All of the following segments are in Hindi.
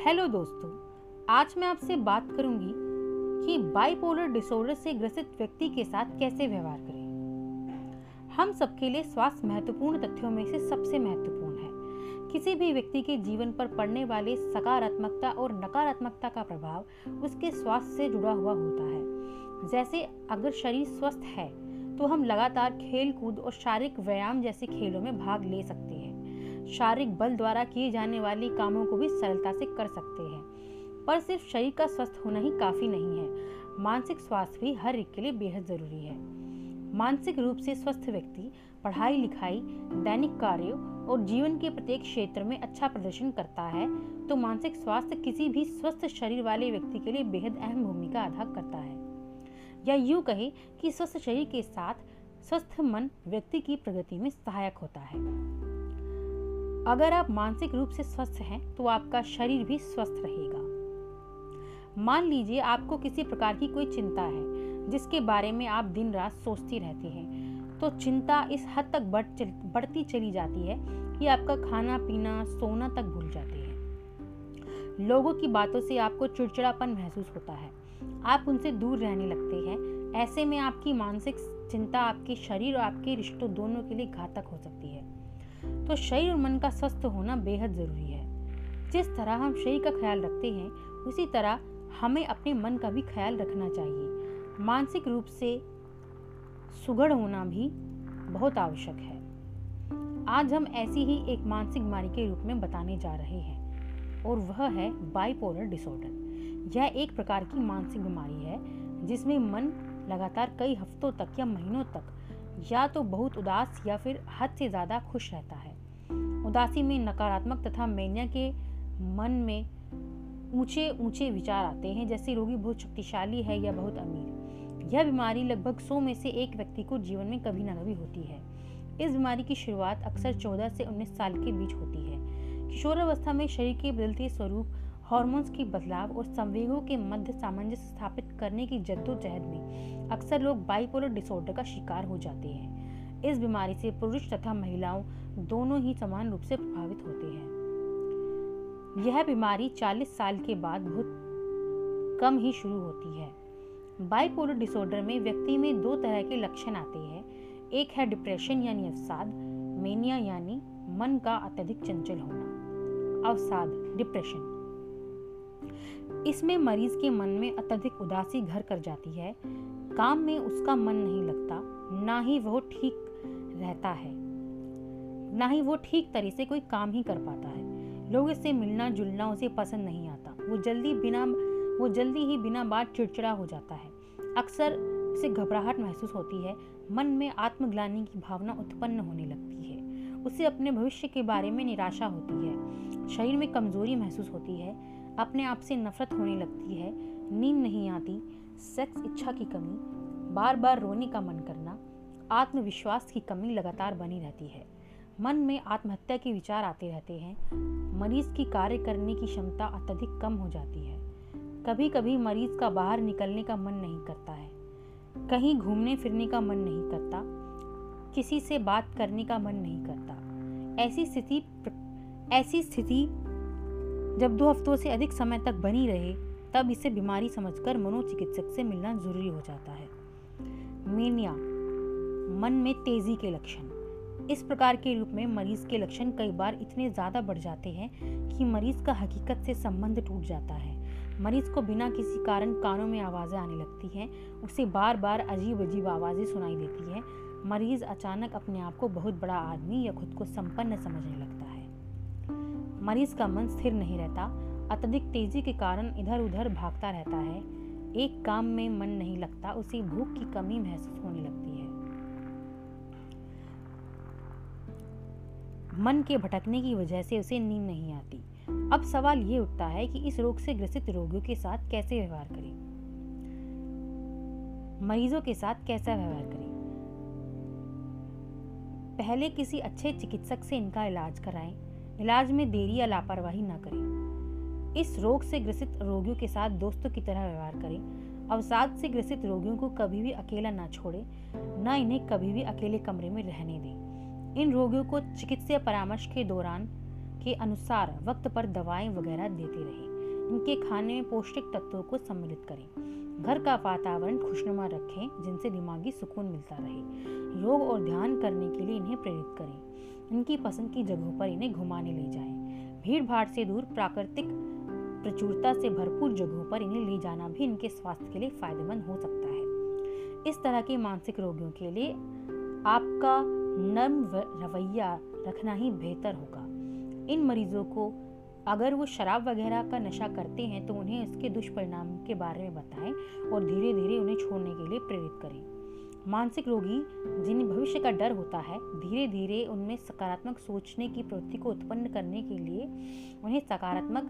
हेलो दोस्तों, आज मैं आपसे बात करूँगी कि बाइपोलर डिसऑर्डर से ग्रसित व्यक्ति के साथ कैसे व्यवहार करें। हम सबके लिए स्वास्थ्य महत्वपूर्ण तथ्यों में से सबसे महत्वपूर्ण है। किसी भी व्यक्ति के जीवन पर पड़ने वाले सकारात्मकता और नकारात्मकता का प्रभाव उसके स्वास्थ्य से जुड़ा हुआ होता है। जैसे अगर शरीर स्वस्थ है तो हम लगातार खेल कूद और शारीरिक व्यायाम जैसे खेलों में भाग ले सकते हैं। शारीरिक बल द्वारा किए जाने वाले कामों को भी सरलता से कर सकते हैं। पर सिर्फ़ शरीर का स्वस्थ होना ही काफ़ी नहीं है। मानसिक स्वास्थ्य भी हर एक के लिए बेहद ज़रूरी है। मानसिक रूप से स्वस्थ व्यक्ति पढ़ाई, लिखाई, दैनिक कार्यों और जीवन के प्रत्येक क्षेत्र में अच्छा प्रदर्शन करता है तो मानसिक स्वास्थ्य किसी भी स्वस्थ शरीर वाले व्यक्ति के लिए बेहद अहम भूमिका अदा करता है। या यूँ कहे कि स्वस्थ शरीर के साथ स्वस्थ मन व्यक्ति की प्रगति में सहायक होता है। अगर आप मानसिक रूप से स्वस्थ हैं तो आपका शरीर भी स्वस्थ रहेगा। मान लीजिए आपको किसी प्रकार की कोई चिंता है जिसके बारे में आप दिन रात सोचती रहती हैं तो चिंता इस हद तक बढ़ चल, बढ़ती चली जाती है कि आपका खाना पीना सोना तक भूल जाते हैं। लोगों की बातों से आपको चिड़चिड़ापन महसूस होता है। आप उनसे दूर रहने लगते हैं। ऐसे में आपकी मानसिक चिंता आपके शरीर और आपके रिश्तों दोनों के लिए घातक हो सकती है। तो शरीर और मन का स्वस्थ होना बेहद ज़रूरी है। जिस तरह हम शरीर का ख्याल रखते हैं, उसी तरह हमें अपने मन का भी ख्याल रखना चाहिए। मानसिक रूप से सुगढ़ होना भी बहुत आवश्यक है। आज हम ऐसी ही एक मानसिक बीमारी के रूप में बताने जा रहे हैं, और वह है बाइपोलर डिसऑर्डर यह एक प्रकार की मानसिक बीमारी है, जिसमें मन लगातार कई हफ्तों तक या महीनों तक या तो बहुत उदास या फिर हद से ज़्यादा खुश रहता है। उदासी में नकारात्मक तथा मैनिया के मन में ऊँचे ऊँचे विचार आते हैं, जैसे रोगी बहुत शक्तिशाली है या बहुत अमीर। यह बीमारी लगभग सौ में से एक व्यक्ति को जीवन में कभी ना कभी होती है। इस बीमारी की शुरुआत अक्सर 14 से 19 साल के बीच होती है। किशोरावस्था में शरीर के बदलते स्वरूप, हार्मोन्स की बदलाव और संवेगों के मध्य सामंजस्य स्थापित करने की जद्दोजहद में अक्सर लोग बाइपोलर डिसऑर्डर का शिकार हो जाते हैं। इस बीमारी से पुरुष तथा महिलाओं दोनों ही समान रूप से प्रभावित होते हैं। यह बीमारी 40 साल के बाद बहुत कम ही शुरू होती है। बाइपोलर डिसऑर्डर में व्यक्ति में दो तरह के लक्षण आते हैं। एक है डिप्रेशन यानी अवसाद मेनिया यानी मन का अत्यधिक चंचल होना। अवसाद डिप्रेशन इसमें मरीज़ के मन में अत्यधिक उदासी घर कर जाती है। काम में उसका मन नहीं लगता, ना ही वह ठीक रहता है। ना ही वो ठीक तरह से कोई काम ही कर पाता है। लोगों से मिलना जुलना उसे पसंद नहीं आता। वो जल्दी बिना, वो जल्दी ही बिना बात चिड़चिड़ा हो जाता है। अक्सर उसे घबराहट महसूस होती है। मन में आत्मग्लानी की भावना उत्पन्न होने लगती है। उसे अपने भविष्य के बारे में निराशा होती है। शरीर में कमज़ोरी महसूस होती है। अपने आप से नफरत होने लगती है। नींद नहीं आती। सेक्स इच्छा की कमी बार बार रोने का मन करना, आत्मविश्वास की कमी लगातार बनी रहती है। मन में आत्महत्या के विचार आते रहते हैं। मरीज़ की कार्य करने की क्षमता अत्यधिक कम हो जाती है। कभी कभी मरीज़ का बाहर निकलने का मन नहीं करता है। कहीं घूमने फिरने का मन नहीं करता। किसी से बात करने का मन नहीं करता। ऐसी स्थिति ऐसी स्थिति जब दो हफ्तों से अधिक समय तक बनी रहे तब इसे बीमारी समझकर मनोचिकित्सक से मिलना ज़रूरी हो जाता है। मेनिया, मन में तेज़ी के लक्षण। इस प्रकार के रूप में मरीज़ के लक्षण कई बार इतने ज़्यादा बढ़ जाते हैं कि मरीज़ का हकीकत से संबंध टूट जाता है। मरीज़ को बिना किसी कारण कानों में आवाज़ें आने लगती हैं, उसे बार बार अजीब अजीब आवाज़ें सुनाई देती हैं। मरीज़ अचानक अपने आप को बहुत बड़ा आदमी या खुद को संपन्न समझने लगता है। मरीज़ का मन स्थिर नहीं रहता अत्यधिक तेज़ी के कारण इधर उधर भागता रहता है। एक काम में मन नहीं लगता, उसे भूख की कमी महसूस होने लगती है। मन के भटकने की वजह से उसे नींद नहीं आती। अब सवाल ये उठता है कि इस रोग से ग्रसित रोगियों के साथ कैसे व्यवहार करें? मरीजों के साथ कैसा व्यवहार करें? पहले किसी अच्छे चिकित्सक से इनका इलाज कराएँ। इलाज में देरी या लापरवाही न करें। इस रोग से ग्रसित रोगियों के साथ दोस्तों की तरह व्यवहार करें। अवसाद से ग्रसित रोगियों को कभी भी अकेला ना छोड़ें, न इन्हें कभी भी अकेले कमरे में रहने दें। इन रोगियों को चिकित्सीय परामर्श के दौरान के अनुसार वक्त पर दवाएँ वगैरह देते रहें। इनके खाने में पौष्टिक तत्वों को सम्मिलित करें। घर का वातावरण खुशनुमा रखें, जिनसे दिमागी सुकून मिलता रहे। योग और ध्यान करने के लिए इन्हें प्रेरित करें। इनकी पसंद की जगहों पर इन्हें घुमाने ले जाएँ। भीड़ भाड़ से दूर प्राकृतिक प्रचुरता से भरपूर जगहों पर इन्हें ले जाना भी इनके स्वास्थ्य के लिए फ़ायदेमंद हो सकता है। इस तरह के मानसिक रोगियों के लिए आपका नर्म रवैया रखना ही बेहतर होगा। इन मरीजों को अगर वो शराब वगैरह का नशा करते हैं तो उन्हें इसके दुष्परिणाम के बारे में बताएँ और धीरे धीरे उन्हें छोड़ने के लिए प्रेरित करें। मानसिक रोगी, जिन्हें भविष्य का डर होता है धीरे धीरे उनमें सकारात्मक सोचने की प्रवृत्ति को उत्पन्न करने के लिए उन्हें सकारात्मक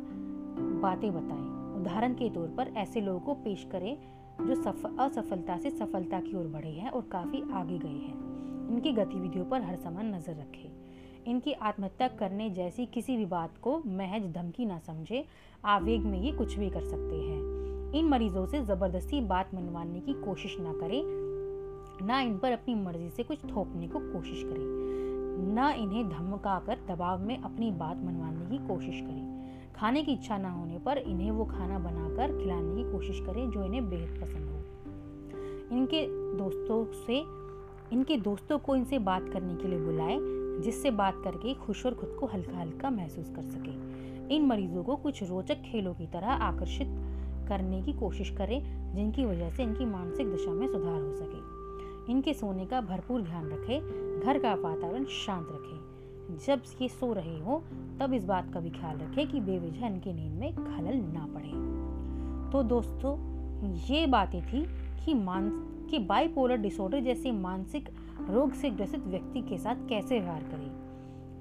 बातें बताएँ। उदाहरण के तौर पर ऐसे लोगों को पेश करें, जो सफ, असफलता से सफलता की ओर बढ़े हैं और काफ़ी आगे गए हैं। इनकी गतिविधियों पर हर समय नज़र रखें। इनकी आत्महत्या करने जैसी किसी भी बात को महज धमकी ना समझे। आवेग में ये कुछ भी कर सकते हैं। इन मरीजों से ज़बरदस्ती बात मनवाने की कोशिश ना करें। ना इन पर अपनी मर्ज़ी से कुछ थोपने को कोशिश करें। ना इन्हें धमकाकर दबाव में अपनी बात मनवाने की कोशिश करें। खाने की इच्छा ना होने पर इन्हें वो खाना बनाकर खिलाने की कोशिश करें जो इन्हें बेहद पसंद हो। इनके दोस्तों से, इनके दोस्तों को इनसे बात करने के लिए बुलाएँ, जिससे बात करके खुश और खुद को हल्का हल्का महसूस कर सके। इन मरीजों को कुछ रोचक खेलों की तरह आकर्षित करने की कोशिश करें, जिनकी वजह से इनकी मानसिक दशा में सुधार हो सके। इनके सोने का भरपूर ध्यान रखें, घर का वातावरण शांत रखें। जब ये सो रहे हो, तब इस बात का भी ख्याल रखें कि बेवजह इनकी नींद में खलल ना पड़े। तो दोस्तों, ये बातें थी कि मान, कि बाइपोलर डिसऑर्डर जैसे मानसिक रोग से ग्रसित व्यक्ति के साथ कैसे व्यवहार करें।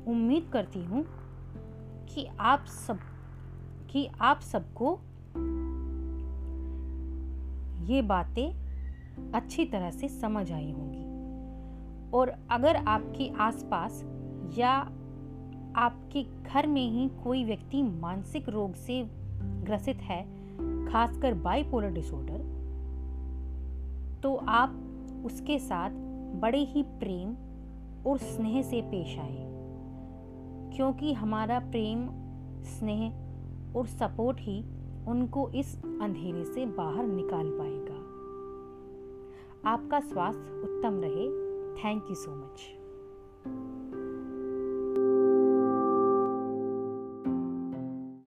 उम्मीद करती हूँ कि आप सब, कि आप सबको ये बातें अच्छी तरह से समझ आई होंगी। और अगर आपके आसपास या आपके घर में ही कोई व्यक्ति मानसिक रोग से ग्रसित है, खासकर बाइपोलर डिसऑर्डर तो आप उसके साथ बड़े ही प्रेम और स्नेह से पेश आए। क्योंकि हमारा प्रेम, स्नेह और सपोर्ट ही उनको इस अंधेरे से बाहर निकाल पाएगा। आपका स्वास्थ्य उत्तम रहे। Thank you so much